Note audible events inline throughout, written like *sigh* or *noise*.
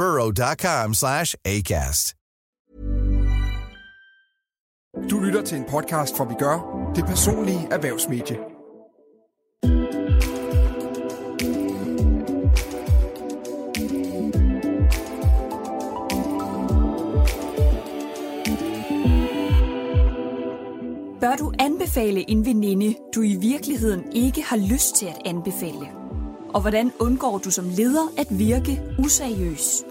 burrow.com slash ACAST. Du lytter til en podcast fra Vi Gør, det personlige erhvervsmedie. Bør du anbefale en veninde, du i virkeligheden ikke har lyst til at anbefale? Og hvordan undgår du som leder at virke useriøs?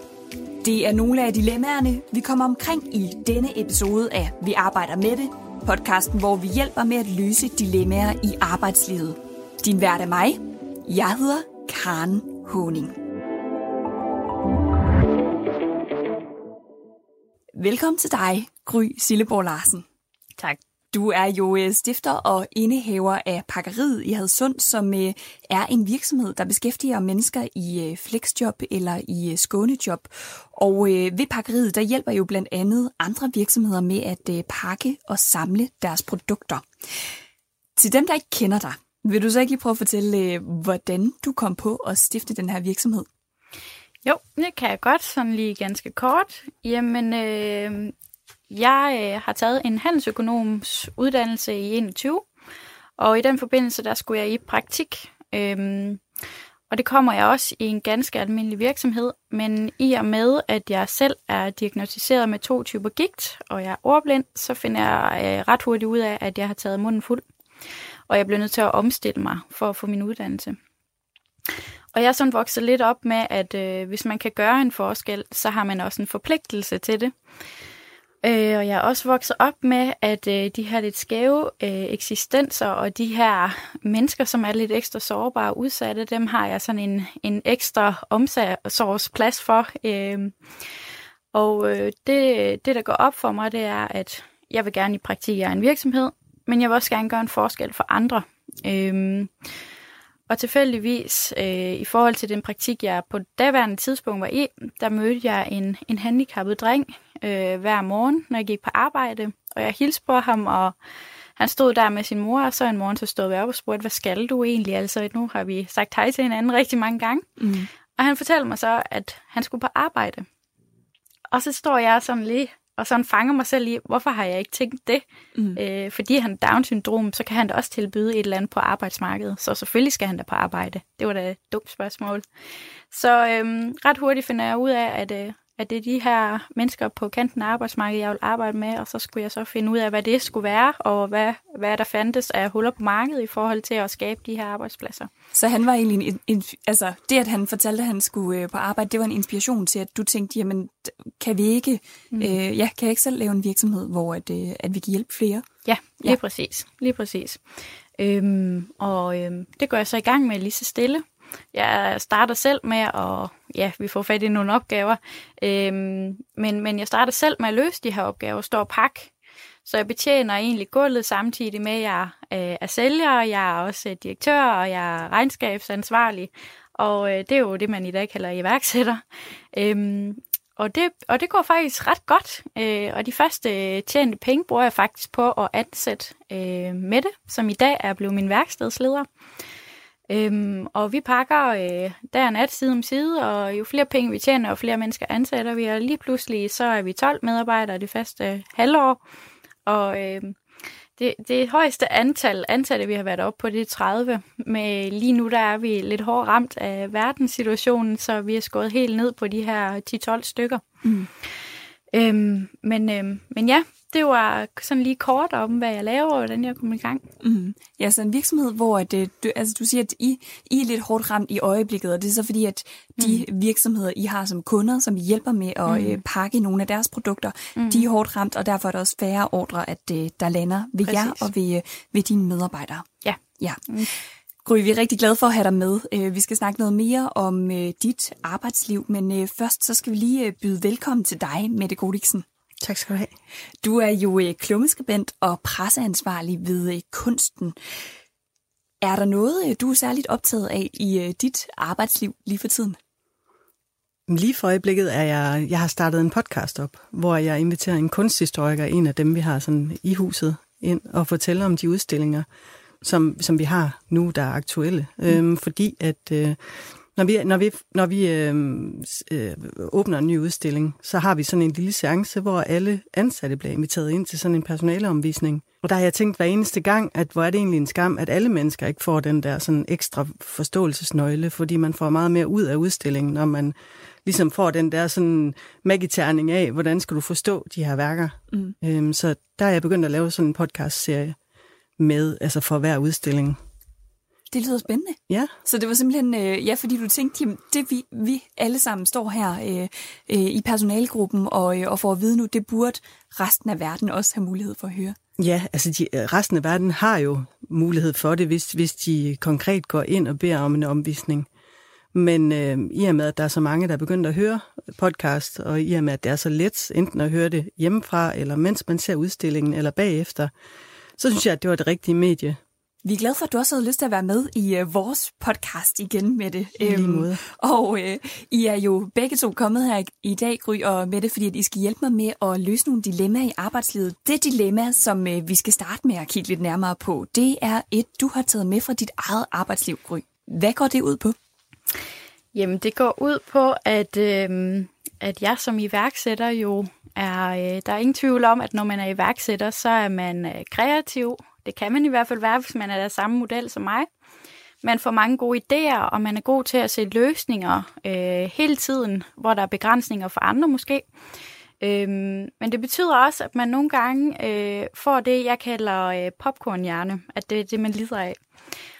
Det er nogle af dilemmaerne, vi kommer omkring i denne episode af Vi arbejder med det, podcasten, hvor vi hjælper med at løse dilemmaer i arbejdslivet. Din vært er mig. Jeg hedder Karen Honing. Velkommen til dig, Gry Silleborg Larsen. Tak. Du er jo øh, stifter og indehaver af Pakkeriet i Hadsund, som øh, er en virksomhed, der beskæftiger mennesker i øh, flexjob eller i øh, skånejob. Og øh, ved Pakkeriet, der hjælper jo blandt andet andre virksomheder med at øh, pakke og samle deres produkter. Til dem, der ikke kender dig, vil du så ikke lige prøve at fortælle, hvordan du kom på at stifte den her virksomhed? Jo, det kan jeg godt, sådan lige ganske kort. Jamen, øh, jeg øh, har taget en handelsøkonoms uddannelse i 21, og i den forbindelse, der skulle jeg i praktik. Øhm, og det kommer jeg også i en ganske almindelig virksomhed, men i og med, at jeg selv er diagnostiseret med to typer gigt, og jeg er ordblind, så finder jeg øh, ret hurtigt ud af, at jeg har taget munden fuld. Og jeg bliver nødt til at omstille mig for at få min uddannelse. Og jeg er sådan vokset lidt op med, at øh, hvis man kan gøre en forskel, så har man også en forpligtelse til det. Øh, og jeg er også vokset op med, at øh, de her lidt skæve øh, eksistenser og de her mennesker, som er lidt ekstra sårbare og udsatte, dem har jeg sådan en, en ekstra omsorgsplads for. Øh, og øh, det, det, der går op for mig, det er, at jeg vil gerne i praktik i en virksomhed, men jeg vil også gerne gøre en forskel for andre. Øh, og tilfældigvis, øh, i forhold til den praktik, jeg på daværende tidspunkt var i, der mødte jeg en, en handicappet dreng øh, hver morgen, når jeg gik på arbejde. Og jeg hilste på ham, og han stod der med sin mor, og så en morgen så stod vi op og spurgte, hvad skal du egentlig? Altså, nu har vi sagt hej til hinanden rigtig mange gange. Mm. Og han fortalte mig så, at han skulle på arbejde. Og så står jeg sådan lige og sådan fanger mig selv i, hvorfor har jeg ikke tænkt det? Mm. Øh, fordi han har Down-syndrom, så kan han da også tilbyde et eller andet på arbejdsmarkedet. Så selvfølgelig skal han da på arbejde. Det var da et dumt spørgsmål. Så øhm, ret hurtigt finder jeg ud af, at, øh, at det er de her mennesker på kanten af arbejdsmarkedet, jeg vil arbejde med, og så skulle jeg så finde ud af, hvad det skulle være, og hvad, hvad der fandtes af huller på markedet i forhold til at skabe de her arbejdspladser. Så han var egentlig en, en altså det, at han fortalte, at han skulle øh, på arbejde, det var en inspiration til, at du tænkte, jamen kan vi ikke, mm. øh, ja, kan jeg ikke selv lave en virksomhed, hvor at, øh, at vi kan hjælpe flere? Ja, lige ja. præcis, lige præcis. Øhm, og øhm, det går jeg så i gang med lige så stille. Jeg starter selv med at, ja, vi får fat i nogle opgaver, øhm, men, men jeg starter selv med at løse de her opgaver, står og pakke. Så jeg betjener egentlig gulvet samtidig med, at jeg øh, er sælger, jeg er også øh, direktør, og jeg er regnskabsansvarlig. Og øh, det er jo det, man i dag kalder iværksætter. Øhm, og, det, og det går faktisk ret godt. Øh, og de første øh, tjente penge bruger jeg faktisk på at ansætte øh, Mette, som i dag er blevet min værkstedsleder. Øhm, og vi pakker øh, der og nat side om side, og jo flere penge vi tjener, og flere mennesker ansætter vi, og lige pludselig så er vi 12 medarbejdere det første halvår. Og øh, det, det højeste antal ansatte, vi har været op på, det er 30. Men lige nu der er vi lidt hårdt ramt af verdenssituationen, så vi er skåret helt ned på de her 10-12 stykker. Mm. Øhm, men, øhm, men ja, det var sådan lige kort om, hvad jeg laver, og hvordan jeg kommer i gang. Mm. Ja, så en virksomhed, hvor at, øh, du, altså, du siger, at I, I er lidt hårdt ramt i øjeblikket, og det er så fordi, at de mm. virksomheder, I har som kunder, som I hjælper med at mm. øh, pakke nogle af deres produkter, mm. de er hårdt ramt, og derfor er der også færre ordre, at øh, der lander ved Præcis. jer og ved, ved dine medarbejdere. Ja. Ja. Mm. Gry, vi er rigtig glade for at have dig med. Vi skal snakke noget mere om dit arbejdsliv, men først så skal vi lige byde velkommen til dig, Mette Godiksen. Tak skal du have. Du er jo klummeskribent og presseansvarlig ved Kunsten. Er der noget, du er særligt optaget af i dit arbejdsliv lige for tiden? Lige for øjeblikket er jeg, jeg har startet en podcast op, hvor jeg inviterer en kunsthistoriker, en af dem, vi har sådan i huset, ind og fortæller om de udstillinger, som, som vi har nu, der er aktuelle. Mm. Øhm, fordi at øh, når vi, når vi, når vi øh, øh, åbner en ny udstilling, så har vi sådan en lille seance, hvor alle ansatte bliver inviteret ind til sådan en personaleomvisning. Og der har jeg tænkt hver eneste gang, at hvor er det egentlig en skam, at alle mennesker ikke får den der sådan ekstra forståelsesnøgle, fordi man får meget mere ud af udstillingen, når man ligesom får den der sådan magiterning af, hvordan skal du forstå de her værker. Mm. Øhm, så der er jeg begyndt at lave sådan en podcast-serie med, altså for hver udstilling. Det lyder spændende. Ja. Så det var simpelthen, øh, ja, fordi du tænkte, jamen, det vi, vi alle sammen står her øh, øh, i personalgruppen og, øh, og får at vide nu, det burde resten af verden også have mulighed for at høre. Ja, altså de, øh, resten af verden har jo mulighed for det, hvis, hvis de konkret går ind og beder om en omvisning. Men øh, i og med, at der er så mange, der er begyndt at høre podcast, og i og med, at det er så let enten at høre det hjemmefra, eller mens man ser udstillingen, eller bagefter, så synes jeg, at det var det rigtige medie. Vi er glade for, at du også havde lyst til at være med i uh, vores podcast igen, Mette. Øhm, måde. Og uh, I er jo begge to kommet her i dag, Gry og Mette, fordi at I skal hjælpe mig med at løse nogle dilemmaer i arbejdslivet. Det dilemma, som uh, vi skal starte med at kigge lidt nærmere på, det er et, du har taget med fra dit eget arbejdsliv, Gry. Hvad går det ud på? Jamen, det går ud på, at, øh, at jeg som iværksætter jo er... Øh, der er ingen tvivl om, at når man er iværksætter, så er man øh, kreativ. Det kan man i hvert fald være, hvis man er der samme model som mig. Man får mange gode idéer, og man er god til at se løsninger øh, hele tiden, hvor der er begrænsninger for andre måske. Øhm, men det betyder også, at man nogle gange øh, får det, jeg kalder øh, popcornhjerne, at det er det, man lider af.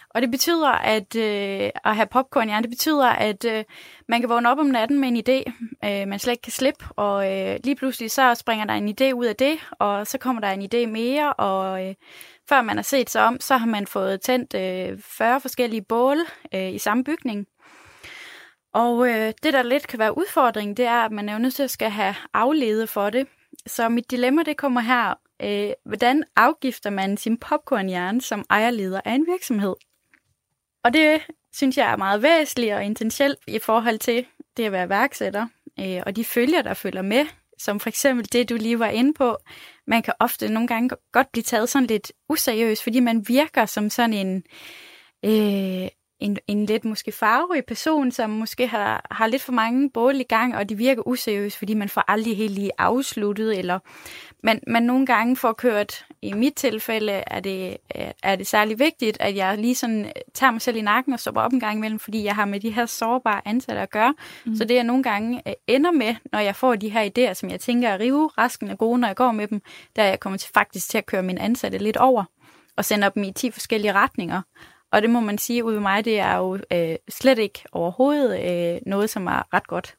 Og det betyder, at øh, at have popcornhjerne, det betyder, at øh, man kan vågne op om natten med en idé, øh, man slet ikke kan slippe, og øh, lige pludselig så springer der en idé ud af det, og så kommer der en idé mere, og øh, før man har set sig om, så har man fået tændt øh, 40 forskellige bål øh, i samme bygning. Og øh, det, der lidt kan være udfordringen, det er, at man er jo nødt til at skal have afledet for det. Så mit dilemma, det kommer her. Øh, hvordan afgifter man sin popcornhjerne som ejerleder af en virksomhed? Og det synes jeg er meget væsentligt og intentielt i forhold til det at være værksætter, øh, og de følger, der følger med, som for eksempel det, du lige var inde på. Man kan ofte nogle gange godt blive taget sådan lidt useriøst, fordi man virker som sådan en, øh, en, en lidt måske farverig person, som måske har, har lidt for mange bål i gang, og de virker useriøst, fordi man får aldrig helt lige afsluttet, eller man, man nogle gange får kørt, i mit tilfælde er det, er det særlig vigtigt, at jeg lige sådan tager mig selv i nakken og stopper op en gang imellem, fordi jeg har med de her sårbare ansatte at gøre. Mm. Så det jeg nogle gange øh, ender med, når jeg får de her idéer, som jeg tænker er rive, rasken og gode, når jeg går med dem, der jeg kommer til faktisk til at køre mine ansatte lidt over og sender dem i 10 forskellige retninger. Og det må man sige ud ved mig, det er jo øh, slet ikke overhovedet øh, noget, som er ret godt.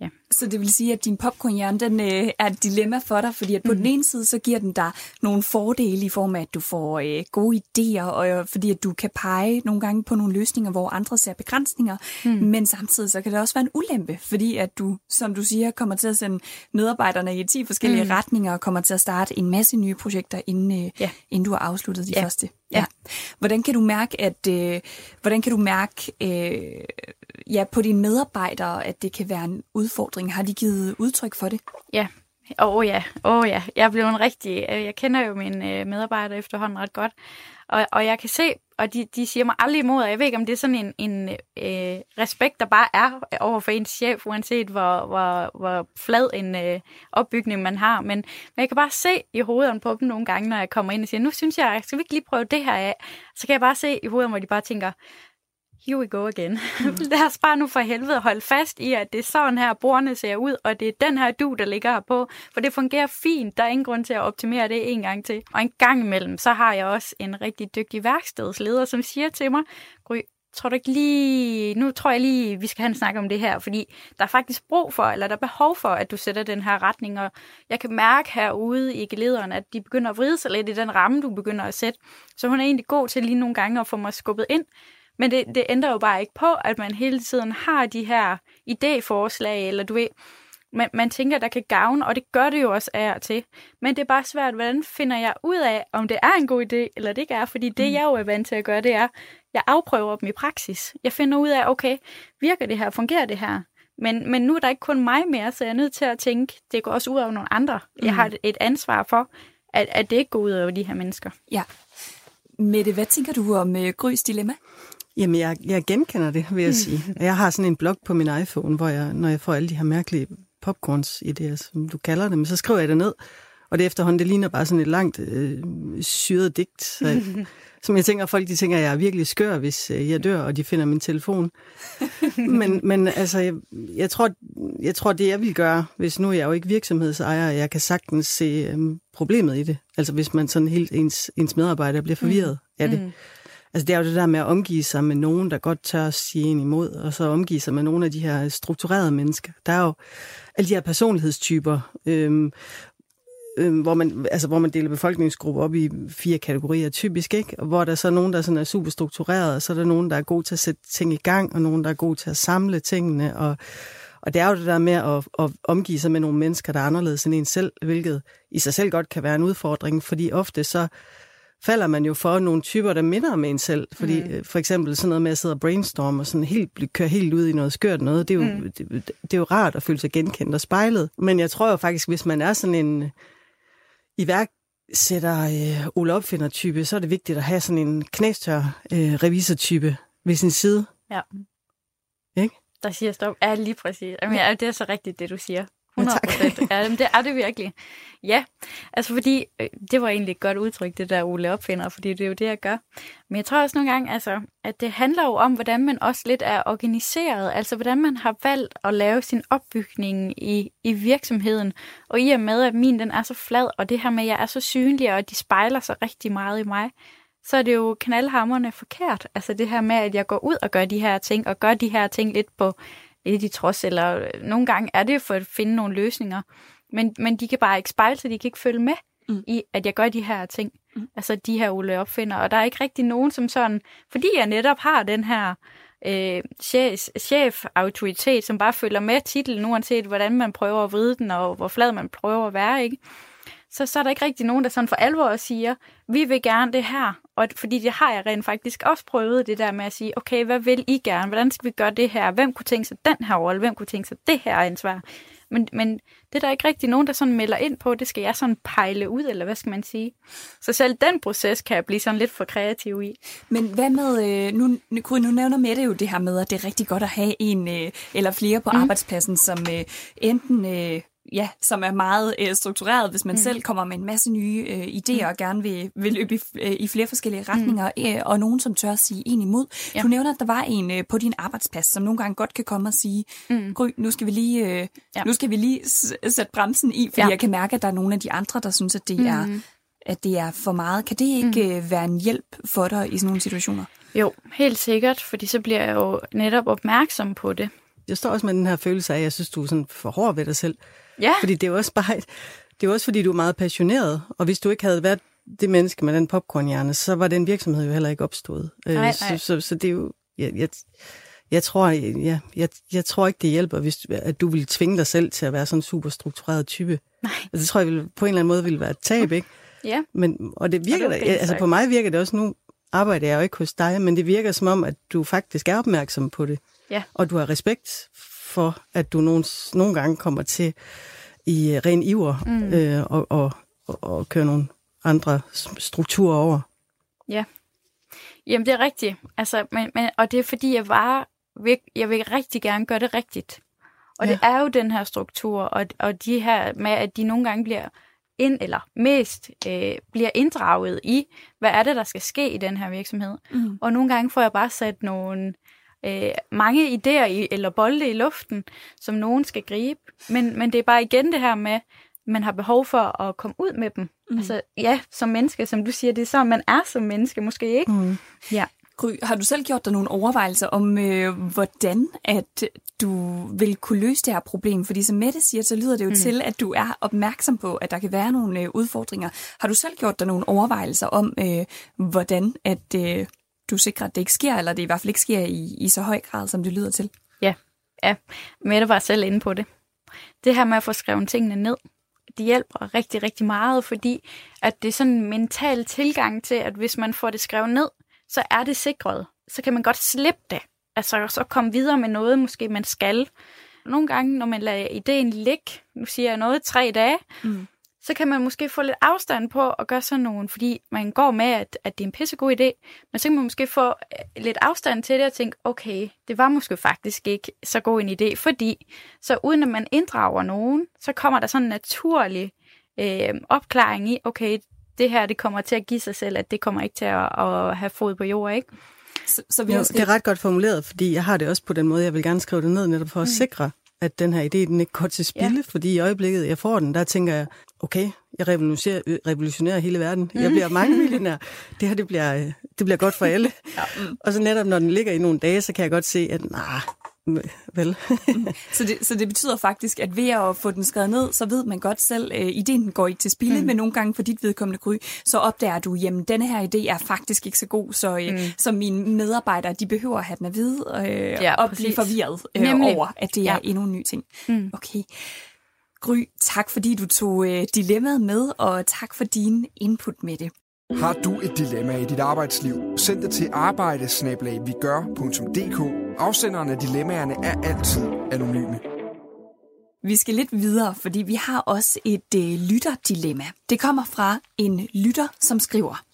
Ja. Så det vil sige, at din popcornhjerne, den øh, er et dilemma for dig, fordi at på mm. den ene side, så giver den dig nogle fordele i form af, at du får øh, gode idéer, og øh, fordi at du kan pege nogle gange på nogle løsninger, hvor andre ser begrænsninger, mm. men samtidig så kan det også være en ulempe, fordi at du, som du siger, kommer til at sende medarbejderne i 10 forskellige mm. retninger, og kommer til at starte en masse nye projekter, inden, øh, ja. inden du har afsluttet de ja. første. Ja. Hvordan kan du mærke, at øh, hvordan kan du mærke øh, ja, på dine medarbejdere, at det kan være en udfordring? Har de givet udtryk for det? Ja, Åh oh, ja, åh oh, ja. Jeg blev en rigtig... Øh, jeg kender jo mine øh, medarbejdere efterhånden ret godt. Og, og jeg kan se, og de, de siger mig aldrig imod, og jeg ved ikke, om det er sådan en, en øh, respekt, der bare er over for ens chef, uanset hvor, hvor, hvor flad en øh, opbygning man har. Men, men jeg kan bare se i hovederne på dem nogle gange, når jeg kommer ind og siger, nu synes jeg, skal vi ikke lige prøve det her af? Så kan jeg bare se i hovedet, hvor de bare tænker, here we go again. Mm. *laughs* Lad os bare nu for helvede holde fast i, at det er sådan her, bordene ser ud, og det er den her du, der ligger her på. For det fungerer fint. Der er ingen grund til at optimere det en gang til. Og en gang imellem, så har jeg også en rigtig dygtig værkstedsleder, som siger til mig, Gry, tror du ikke lige, nu tror jeg lige, vi skal have en snak om det her, fordi der er faktisk brug for, eller der er behov for, at du sætter den her retning, og jeg kan mærke herude i gelederen, at de begynder at vride sig lidt i den ramme, du begynder at sætte. Så hun er egentlig god til lige nogle gange at få mig skubbet ind. Men det, det ændrer jo bare ikke på, at man hele tiden har de her idéforslag, eller du ved, man, man tænker, der kan gavne, og det gør det jo også af og til. Men det er bare svært, hvordan finder jeg ud af, om det er en god idé, eller det ikke er, fordi det, mm. jeg jo er vant til at gøre, det er, jeg afprøver dem i praksis. Jeg finder ud af, okay, virker det her, fungerer det her? Men, men nu er der ikke kun mig mere, så jeg er nødt til at tænke, det går også ud over nogle andre. Mm. Jeg har et, ansvar for, at, at det ikke går ud over de her mennesker. Ja. Mette, hvad tænker du om uh, Grys dilemma? Jamen, jeg, jeg genkender det, vil jeg mm. sige. Jeg har sådan en blog på min iPhone, hvor jeg, når jeg får alle de her mærkelige popcorns idéer, som du kalder dem, så skriver jeg det ned. Og det efterhånden, det ligner bare sådan et langt øh, syret digt, så, *laughs* som jeg tænker, folk de tænker, at jeg er virkelig skør, hvis øh, jeg dør, og de finder min telefon. men, men altså, jeg, jeg, tror, jeg tror, det jeg vil gøre, hvis nu er jeg jo ikke virksomhedsejer, jeg kan sagtens se øh, problemet i det. Altså hvis man sådan helt ens, ens medarbejder bliver forvirret mm. af det. Mm. Altså det er jo det der med at omgive sig med nogen, der godt tør at sige en imod, og så omgive sig med nogle af de her strukturerede mennesker. Der er jo alle de her personlighedstyper, øhm, øhm, hvor, man, altså, hvor man deler befolkningsgrupper op i fire kategorier typisk, ikke? Og hvor der så er nogen, der sådan er super struktureret, og så er der nogen, der er god til at sætte ting i gang, og nogen, der er god til at samle tingene, og og det er jo det der med at, at omgive sig med nogle mennesker, der er anderledes end en selv, hvilket i sig selv godt kan være en udfordring, fordi ofte så falder man jo for nogle typer, der minder om en selv. Fordi mm. for eksempel sådan noget med at sidde og brainstorme og sådan helt, køre helt ud i noget skørt noget, det er, jo, mm. det, det er jo rart at føle sig genkendt og spejlet. Men jeg tror jo faktisk, hvis man er sådan en iværksætter øh, Ole Opfinder-type, så er det vigtigt at have sådan en knæstør øh, revisor-type ved sin side. Ja. Ikke? Der siger stop. Ja, lige præcis. Jamen, ja, det er så rigtigt, det du siger. 100 procent. Ja, det er det virkelig. Ja, altså fordi, øh, det var egentlig et godt udtryk, det der Ole opfinder, fordi det er jo det, jeg gør. Men jeg tror også nogle gange, altså, at det handler jo om, hvordan man også lidt er organiseret, altså hvordan man har valgt at lave sin opbygning i, i virksomheden. Og i og med, at min den er så flad, og det her med, at jeg er så synlig, og de spejler sig rigtig meget i mig, så er det jo knaldhammerne forkert. Altså det her med, at jeg går ud og gør de her ting, og gør de her ting lidt på lidt i trods, eller øh, nogle gange er det for at finde nogle løsninger, men, men de kan bare ikke spejle sig, de kan ikke følge med mm. i, at jeg gør de her ting. Mm. Altså de her Ole opfinder, og der er ikke rigtig nogen som sådan, fordi jeg netop har den her øh, chef, chef-autoritet, som bare følger med titlen, uanset hvordan man prøver at vride den, og hvor flad man prøver at være, ikke? Så, så er der ikke rigtig nogen, der sådan for alvor siger, vi vil gerne det her. Og fordi det har jeg rent faktisk også prøvet, det der med at sige, okay, hvad vil I gerne? Hvordan skal vi gøre det her? Hvem kunne tænke sig den her rolle? Hvem kunne tænke sig det her ansvar? Men, men det er der ikke rigtig nogen, der sådan melder ind på. Det skal jeg sådan pejle ud, eller hvad skal man sige? Så selv den proces kan jeg blive sådan lidt for kreativ i. Men hvad med, øh, nu, nu, nu nævner Mette jo det her med, at det er rigtig godt at have en øh, eller flere på mm. arbejdspladsen, som øh, enten ja, som er meget øh, struktureret, hvis man mm. selv kommer med en masse nye øh, idéer mm. og gerne vil, vil løbe i, øh, i flere forskellige retninger, mm. øh, og nogen, som tør at sige en imod. Ja. Du nævner, at der var en øh, på din arbejdsplads, som nogle gange godt kan komme og sige, mm. Gry, nu skal vi lige, øh, ja. nu skal vi lige sætte bremsen i, fordi ja. jeg kan mærke, at der er nogle af de andre, der synes, at det mm. er at det er for meget. Kan det ikke mm. Øh, være en hjælp for dig i sådan nogle situationer? Jo, helt sikkert, fordi så bliver jeg jo netop opmærksom på det. Jeg står også med den her følelse af, at jeg synes, du er sådan for hård ved dig selv. Ja. Fordi det er også bare, det er også fordi, du er meget passioneret, og hvis du ikke havde været det menneske med den popcornhjerne, så var den virksomhed jo heller ikke opstået. Øh, nej, nej. Så, så, så det er jo, jeg, jeg, jeg tror, jeg, jeg, jeg tror ikke, det hjælper, hvis at du vil tvinge dig selv til at være sådan en super struktureret type. Nej. Altså, det tror jeg vil, på en eller anden måde ville være et tab, ikke? Ja. Men, og det virker, og det altså på mig virker det også nu, arbejder jeg jo ikke hos dig, men det virker som om, at du faktisk er opmærksom på det. Ja. Og du har respekt for, at du nogle, nogle gange kommer til i øh, ren iver mm. øh, og, og, og, og køre nogle andre strukturer over. Ja. Jamen, det er rigtigt. Altså, men, men, og det er fordi, jeg var, jeg vil rigtig gerne gøre det rigtigt. Og ja. det er jo den her struktur, og, og de her med, at de nogle gange bliver ind, eller mest øh, bliver inddraget i, hvad er det, der skal ske i den her virksomhed. Mm. Og nogle gange får jeg bare sat nogle øh, mange idéer i, eller bolde i luften, som nogen skal gribe. Men, men det er bare igen det her med, man har behov for at komme ud med dem. Mm. Altså ja, som menneske, som du siger, det er så, man er som menneske, måske ikke? Mm. Ja. Gry, har du selv gjort dig nogle overvejelser om, øh, hvordan at du vil kunne løse det her problem? Fordi som Mette siger, så lyder det jo mm. til, at du er opmærksom på, at der kan være nogle øh, udfordringer. Har du selv gjort dig nogle overvejelser om, øh, hvordan at øh, du sikrer, at det ikke sker, eller det i hvert fald ikke sker i, i så høj grad, som det lyder til? Ja, ja. Mette var selv inde på det. Det her med at få skrevet tingene ned, det hjælper rigtig, rigtig meget, fordi at det er sådan en mental tilgang til, at hvis man får det skrevet ned, så er det sikret. Så kan man godt slippe det. Altså så komme videre med noget, måske man skal. Nogle gange, når man lader ideen ligge, nu siger jeg noget, tre dage, mm. Så kan man måske få lidt afstand på at gøre sådan nogen, fordi man går med, at, at det er en pissegod idé, men så kan man måske få øh, lidt afstand til det og tænke, okay, det var måske faktisk ikke så god en idé, fordi så uden at man inddrager nogen, så kommer der sådan en naturlig øh, opklaring i, okay, det her det kommer til at give sig selv, at det kommer ikke til at, at have fod på jord, ikke? Så, så vi jo, det er ret godt formuleret, fordi jeg har det også på den måde, jeg vil gerne skrive det ned, netop for at mm. sikre, at den her idé, den ikke går til spilde, ja. fordi i øjeblikket, jeg får den, der tænker jeg, okay, jeg revolutionerer, revolutionerer hele verden. Jeg bliver mange millionær. Det her, det bliver, det bliver godt for alle. ja. mm. Og så netop, når den ligger i nogle dage, så kan jeg godt se, at nej, vel. så, det, så det betyder faktisk, at ved at få den skrevet ned, så ved man godt selv, at øh, ideen går ikke til spilde, mm. men nogle gange for dit vedkommende gry, så opdager du, jamen denne her idé er faktisk ikke så god, så, øh, mm. så mine medarbejdere, de behøver at have den at vide, øh, ja, og blive forvirret øh, over, at det er ja. endnu en ny ting. Mm. Okay. Gry, tak fordi du tog øh, dilemmaet med, og tak for din input med det. Har du et dilemma i dit arbejdsliv? Send det til arbejdesnabelagvigør.dk. Afsenderne af dilemmaerne er altid anonyme. Vi skal lidt videre, fordi vi har også et øh, lytterdilemma. Det kommer fra en lytter, som skriver.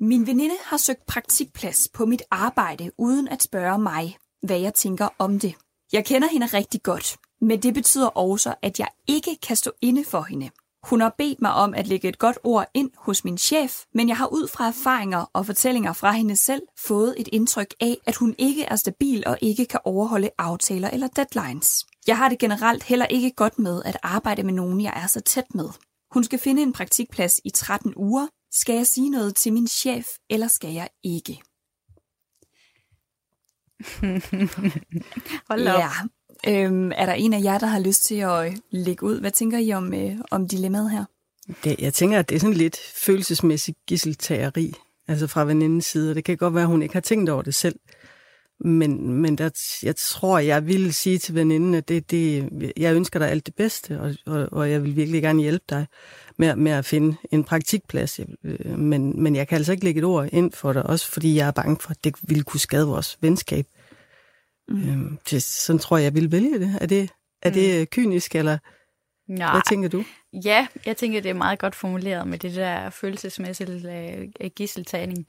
Min veninde har søgt praktikplads på mit arbejde, uden at spørge mig, hvad jeg tænker om det. Jeg kender hende rigtig godt, men det betyder også, at jeg ikke kan stå inde for hende. Hun har bedt mig om at lægge et godt ord ind hos min chef, men jeg har ud fra erfaringer og fortællinger fra hende selv fået et indtryk af, at hun ikke er stabil og ikke kan overholde aftaler eller deadlines. Jeg har det generelt heller ikke godt med at arbejde med nogen, jeg er så tæt med. Hun skal finde en praktikplads i 13 uger. Skal jeg sige noget til min chef, eller skal jeg ikke? *laughs* Hold op. Ja, Øhm, er der en af jer, der har lyst til at lægge ud? Hvad tænker I om, øh, om dilemmaet her? Det, jeg tænker, at det er sådan lidt følelsesmæssigt gisseltageri, altså fra venindens side. Det kan godt være, at hun ikke har tænkt over det selv. Men, men der, jeg tror, jeg vil sige til veninden, at det, det, jeg ønsker dig alt det bedste, og, og, og jeg vil virkelig gerne hjælpe dig med, med at finde en praktikplads. Øh, men, men jeg kan altså ikke lægge et ord ind for dig, også fordi jeg er bange for, at det ville kunne skade vores venskab. Mm. Øhm, det, sådan tror jeg, jeg ville vælge det. Er det, er mm. det kynisk, eller Nej. hvad tænker du? Ja, jeg tænker, det er meget godt formuleret med det der følelsesmæssige uh, gisseltagning.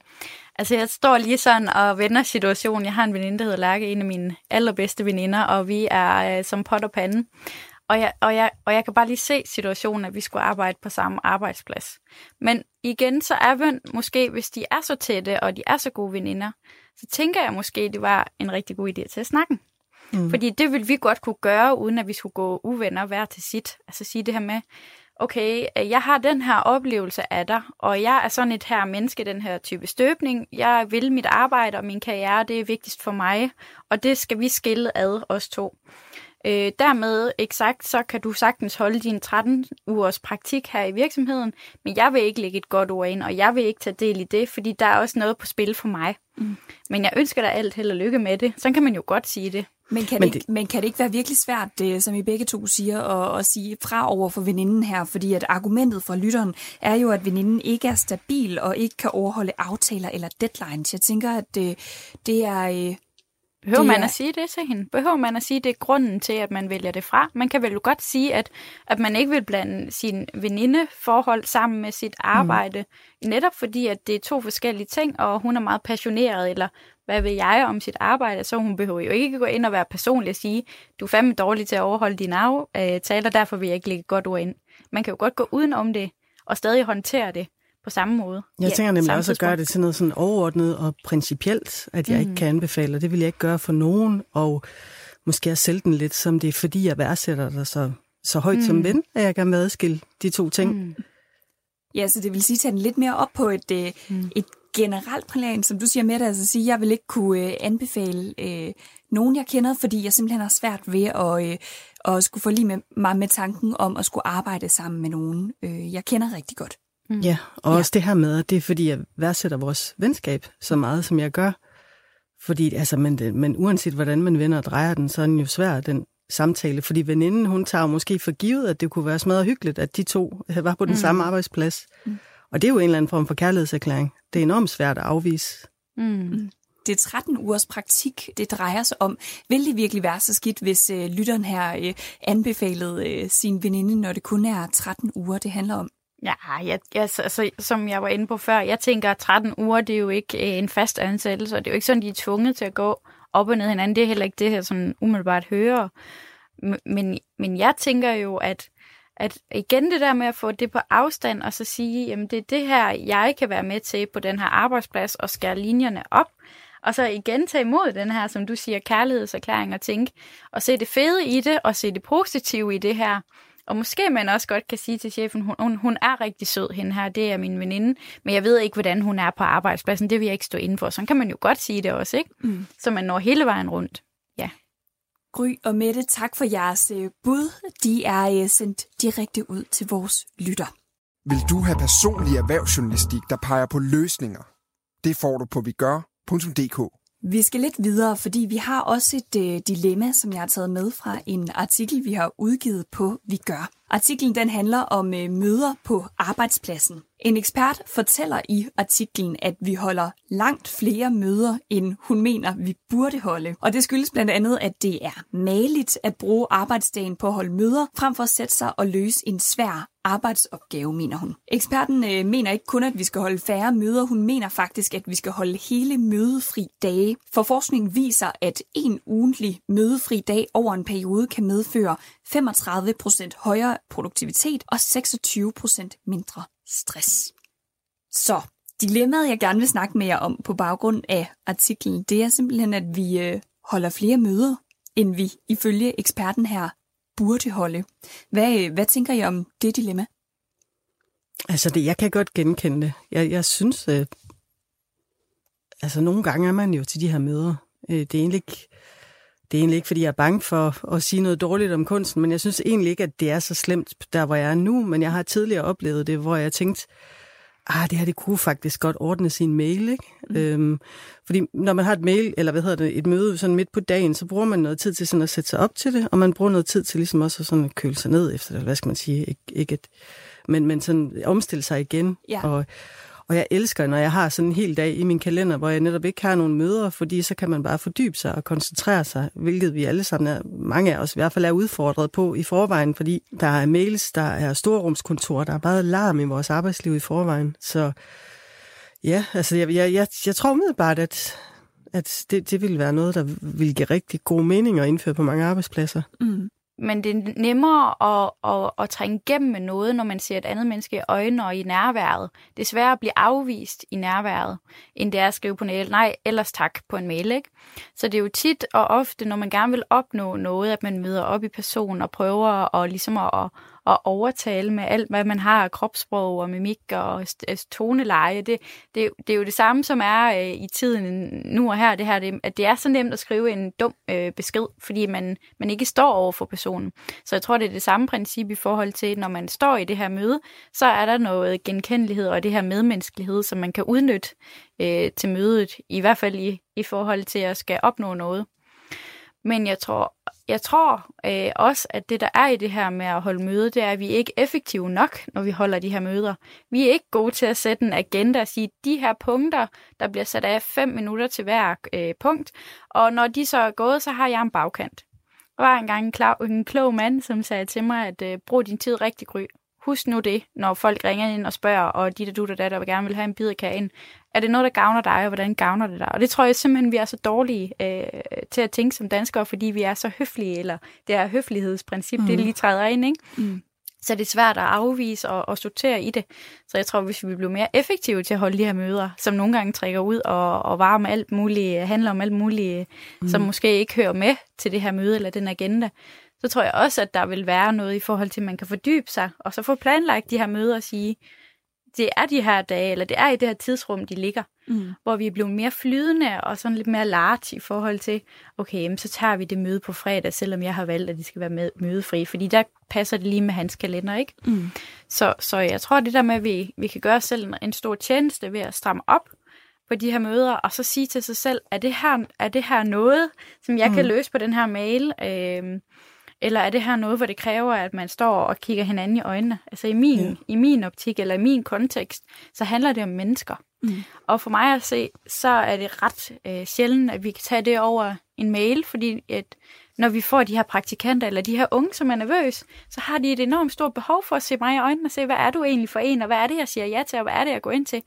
Altså, jeg står lige sådan og vender situationen. Jeg har en veninde, der hedder Lærke, en af mine allerbedste veninder, og vi er uh, som pot og pande. Og jeg, og, jeg, og jeg kan bare lige se situationen, at vi skulle arbejde på samme arbejdsplads. Men igen, så er vi måske, hvis de er så tætte, og de er så gode veninder, så tænker jeg måske, det var en rigtig god idé til at snakke. Mm. Fordi det ville vi godt kunne gøre, uden at vi skulle gå uvenner hver til sit. Altså sige det her med, okay, jeg har den her oplevelse af dig, og jeg er sådan et her menneske, den her type støbning. Jeg vil mit arbejde og min karriere, det er vigtigst for mig, og det skal vi skille ad, os to. Øh, dermed eksakt, så kan du sagtens holde din 13 ugers praktik her i virksomheden, men jeg vil ikke lægge et godt ord ind, og jeg vil ikke tage del i det, fordi der er også noget på spil for mig. Mm. Men jeg ønsker dig alt held og lykke med det. Så kan man jo godt sige det. Men kan, men det, ikke, men kan det ikke være virkelig svært, det, som I begge to siger, at, at sige fra over for veninden her? Fordi at argumentet fra lytteren er jo, at veninden ikke er stabil og ikke kan overholde aftaler eller deadlines. Jeg tænker, at det, det er... Øh, Behøver man at sige det til hende? Behøver man at sige, det er grunden til, at man vælger det fra? Man kan vel jo godt sige, at, at man ikke vil blande sin venindeforhold sammen med sit arbejde, mm. netop fordi, at det er to forskellige ting, og hun er meget passioneret, eller hvad ved jeg om sit arbejde, så hun behøver jo ikke gå ind og være personlig og sige, du er fandme dårlig til at overholde dine aftaler, derfor vil jeg ikke lægge godt ord ind. Man kan jo godt gå uden om det, og stadig håndtere det på samme måde. Jeg Ja, tænker nemlig også at gøre det til noget sådan overordnet og principielt, at jeg mm. ikke kan anbefale, og det vil jeg ikke gøre for nogen, og måske at sælge den lidt, som det er, fordi jeg værdsætter dig så, så højt mm. som ven, at jeg gerne vil adskille de to ting. Mm. Ja, så det vil sige, tage den lidt mere op på et, øh, mm. et generelt plan, som du siger med det, altså sige, jeg vil ikke kunne øh, anbefale øh, nogen, jeg kender, fordi jeg simpelthen har svært ved at, øh, at skulle få lige med, mig med tanken om at skulle arbejde sammen med nogen, øh, jeg kender rigtig godt. Mm. Ja, og ja. også det her med, at det er fordi, jeg værdsætter vores venskab så meget, som jeg gør. Fordi, altså, men, men uanset hvordan man vender og drejer den, så er den jo svær, den samtale. Fordi veninden, hun tager måske for givet, at det kunne være smadret hyggeligt, at de to var på den mm. samme arbejdsplads. Mm. Og det er jo en eller anden form for kærlighedserklæring. Det er enormt svært at afvise. Mm. Det er 13 ugers praktik, det drejer sig om. Vil det virkelig være så skidt, hvis øh, lytteren her øh, anbefalede øh, sin veninde, når det kun er 13 uger, det handler om? Ja, jeg, jeg, altså, altså, som jeg var inde på før, jeg tænker, at 13 uger, det er jo ikke øh, en fast ansættelse, og det er jo ikke sådan, de er tvunget til at gå op og ned hinanden. Det er heller ikke det her, sådan umiddelbart hører. Men, men jeg tænker jo, at, at igen det der med at få det på afstand, og så sige, jamen det er det her, jeg kan være med til på den her arbejdsplads, og skære linjerne op, og så igen tage imod den her, som du siger, kærlighedserklæring og tænke, og se det fede i det, og se det positive i det her. Og måske man også godt kan sige til chefen, hun, hun, hun er rigtig sød, hende her, det er min veninde, men jeg ved ikke, hvordan hun er på arbejdspladsen, det vil jeg ikke stå inden for. Sådan kan man jo godt sige det også, ikke? Mm. Så man når hele vejen rundt. Ja. Gry og Mette, tak for jeres øh, bud. De er øh, sendt direkte ud til vores lytter. Vil du have personlig erhvervsjournalistik, der peger på løsninger? Det får du på vigør.dk. Vi skal lidt videre, fordi vi har også et øh, dilemma, som jeg har taget med fra en artikel, vi har udgivet på Vi Gør. Artiklen den handler om øh, møder på arbejdspladsen. En ekspert fortæller i artiklen, at vi holder langt flere møder, end hun mener, vi burde holde. Og det skyldes blandt andet, at det er maligt at bruge arbejdsdagen på at holde møder, frem for at sætte sig og løse en svær arbejdsopgave, mener hun. Eksperten øh, mener ikke kun, at vi skal holde færre møder, hun mener faktisk, at vi skal holde hele mødefri dage. For forskningen viser, at en ugentlig mødefri dag over en periode kan medføre 35% højere produktivitet og 26% mindre stress. Så dilemmaet, jeg gerne vil snakke med jer om på baggrund af artiklen, det er simpelthen, at vi øh, holder flere møder, end vi ifølge eksperten her burde holde. Hvad, hvad tænker I om det dilemma? Altså, det, jeg kan godt genkende det. Jeg, jeg synes, øh, altså nogle gange er man jo til de her møder. Øh, det er egentlig ikke, det er egentlig ikke, fordi jeg er bange for at sige noget dårligt om kunsten, men jeg synes egentlig ikke, at det er så slemt, der hvor jeg er nu. Men jeg har tidligere oplevet det, hvor jeg tænkte, ah, det her det kunne faktisk godt ordne sin mail, ikke? Mm. Øhm, fordi når man har et mail, eller hvad hedder det, et møde sådan midt på dagen, så bruger man noget tid til sådan at sætte sig op til det, og man bruger noget tid til ligesom også at sådan køle sig ned efter det, hvad skal man sige, ikke, ikke et, men, men sådan omstille sig igen. Ja. Og, og jeg elsker, når jeg har sådan en hel dag i min kalender, hvor jeg netop ikke har nogen møder, fordi så kan man bare fordybe sig og koncentrere sig, hvilket vi alle sammen er, mange af os i hvert fald er udfordret på i forvejen, fordi der er mails, der er storrumskontor, der er bare larm i vores arbejdsliv i forvejen. Så ja, altså jeg, jeg, jeg, jeg tror umiddelbart, at, at det, det ville være noget, der ville give rigtig god mening at indføre på mange arbejdspladser. Mm. Men det er nemmere at, at, at trænge igennem med noget, når man ser et andet menneske i øjnene og i nærværet. Det er sværere at blive afvist i nærværet, end det er at skrive på en mail. Nej, ellers tak på en mail, ikke? Så det er jo tit og ofte, når man gerne vil opnå noget, at man møder op i person og prøver at, ligesom at, at, overtale med alt, hvad man har af kropssprog og mimik og toneleje. Det, det, det er jo det samme, som er øh, i tiden nu og her, det her, det, at det er så nemt at skrive en dum øh, besked, fordi man, man ikke står over for personen. Så jeg tror, det er det samme princip i forhold til, når man står i det her møde, så er der noget genkendelighed og det her medmenneskelighed, som man kan udnytte øh, til mødet, i hvert fald i, i forhold til at skal opnå noget. Men jeg tror, jeg tror øh, også, at det, der er i det her med at holde møde, det er, at vi ikke er effektive nok, når vi holder de her møder. Vi er ikke gode til at sætte en agenda og sige, de her punkter, der bliver sat af fem minutter til hver øh, punkt, og når de så er gået, så har jeg en bagkant. Der var engang en, klar, en klog mand, som sagde til mig, at øh, brug din tid rigtig gry. Husk nu det, når folk ringer ind og spørger, og de der du der, der vil gerne vil have en bid af kagen. Er det noget, der gavner dig, og hvordan gavner det dig? Og det tror jeg simpelthen, vi er så dårlige øh, til at tænke som danskere, fordi vi er så høflige, eller det er høflighedsprincip, mm. det lige træder ind, ikke? Mm. Så det er svært at afvise og, og sortere i det. Så jeg tror, hvis vi bliver mere effektive til at holde de her møder, som nogle gange trækker ud og, og varer med alt muligt, handler om alt muligt, mm. som måske ikke hører med til det her møde eller den agenda, så tror jeg også, at der vil være noget i forhold til, at man kan fordybe sig, og så få planlagt de her møder og sige, det er de her dage, eller det er i det her tidsrum, de ligger, mm. hvor vi er blevet mere flydende og sådan lidt mere large i forhold til, okay, så tager vi det møde på fredag, selvom jeg har valgt, at det skal være med, mødefri, fordi der passer det lige med hans kalender, ikke? Mm. Så, så jeg tror, det der med, at vi, vi kan gøre os selv en stor tjeneste ved at stramme op på de her møder, og så sige til sig selv, er det her, er det her noget, som jeg mm. kan løse på den her mail? Øh, eller er det her noget, hvor det kræver, at man står og kigger hinanden i øjnene? Altså i min, ja. i min optik eller i min kontekst, så handler det om mennesker. Mm. Og for mig at se, så er det ret øh, sjældent, at vi kan tage det over en mail, fordi at når vi får de her praktikanter eller de her unge, som er nervøse, så har de et enormt stort behov for at se mig i øjnene og se, hvad er du egentlig for en, og hvad er det, jeg siger ja til, og hvad er det, jeg går ind til.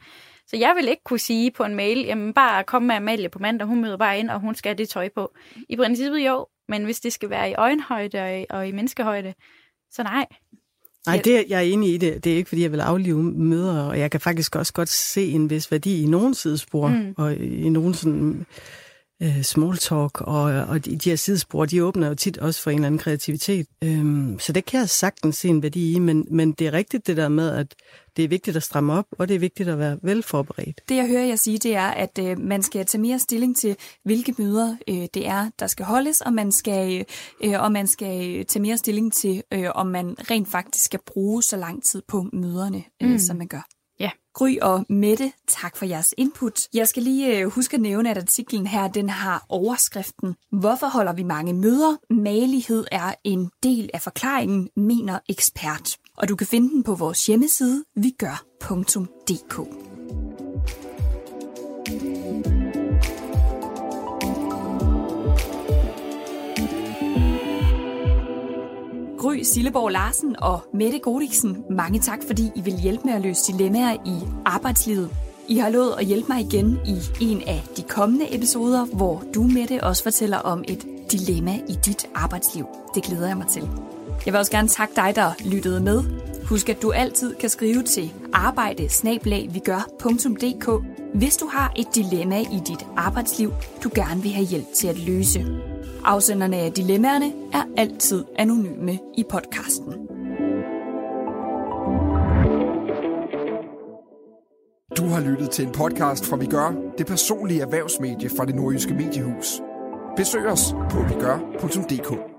Så jeg vil ikke kunne sige på en mail, jamen bare kom med Amalie på mandag, hun møder bare ind, og hun skal have det tøj på. I princippet jo, men hvis det skal være i øjenhøjde og i, og i menneskehøjde, så nej. Nej, det, jeg er enig i det. Det er ikke, fordi jeg vil aflive møder, og jeg kan faktisk også godt se en vis værdi i nogle sidespor, mm. og i nogle sådan uh, small talk, og, og de, de her sidespor, de åbner jo tit også for en eller anden kreativitet. Um, så det kan jeg sagtens se en værdi i, men, men det er rigtigt det der med, at det er vigtigt at stramme op, og det er vigtigt at være velforberedt. Det jeg hører jer sige, det er, at øh, man skal tage mere stilling til, hvilke møder øh, det er, der skal holdes, og man skal, øh, og man skal tage mere stilling til, øh, om man rent faktisk skal bruge så lang tid på møderne, øh, mm. som man gør. Ja. Gry og Mette, tak for jeres input. Jeg skal lige øh, huske at nævne, at artiklen her den har overskriften Hvorfor holder vi mange møder? Malighed er en del af forklaringen, mener ekspert og du kan finde den på vores hjemmeside vigør.dk. Gry Silleborg Larsen og Mette Godiksen, mange tak, fordi I vil hjælpe med at løse dilemmaer i arbejdslivet. I har lovet at hjælpe mig igen i en af de kommende episoder, hvor du, Mette, også fortæller om et dilemma i dit arbejdsliv. Det glæder jeg mig til. Jeg vil også gerne takke dig, der lyttede med. Husk, at du altid kan skrive til arbejde hvis du har et dilemma i dit arbejdsliv, du gerne vil have hjælp til at løse. Afsenderne af dilemmaerne er altid anonyme i podcasten. Du har lyttet til en podcast fra Vi Gør, det personlige erhvervsmedie fra det nordjyske mediehus. Besøg os på vigør.dk.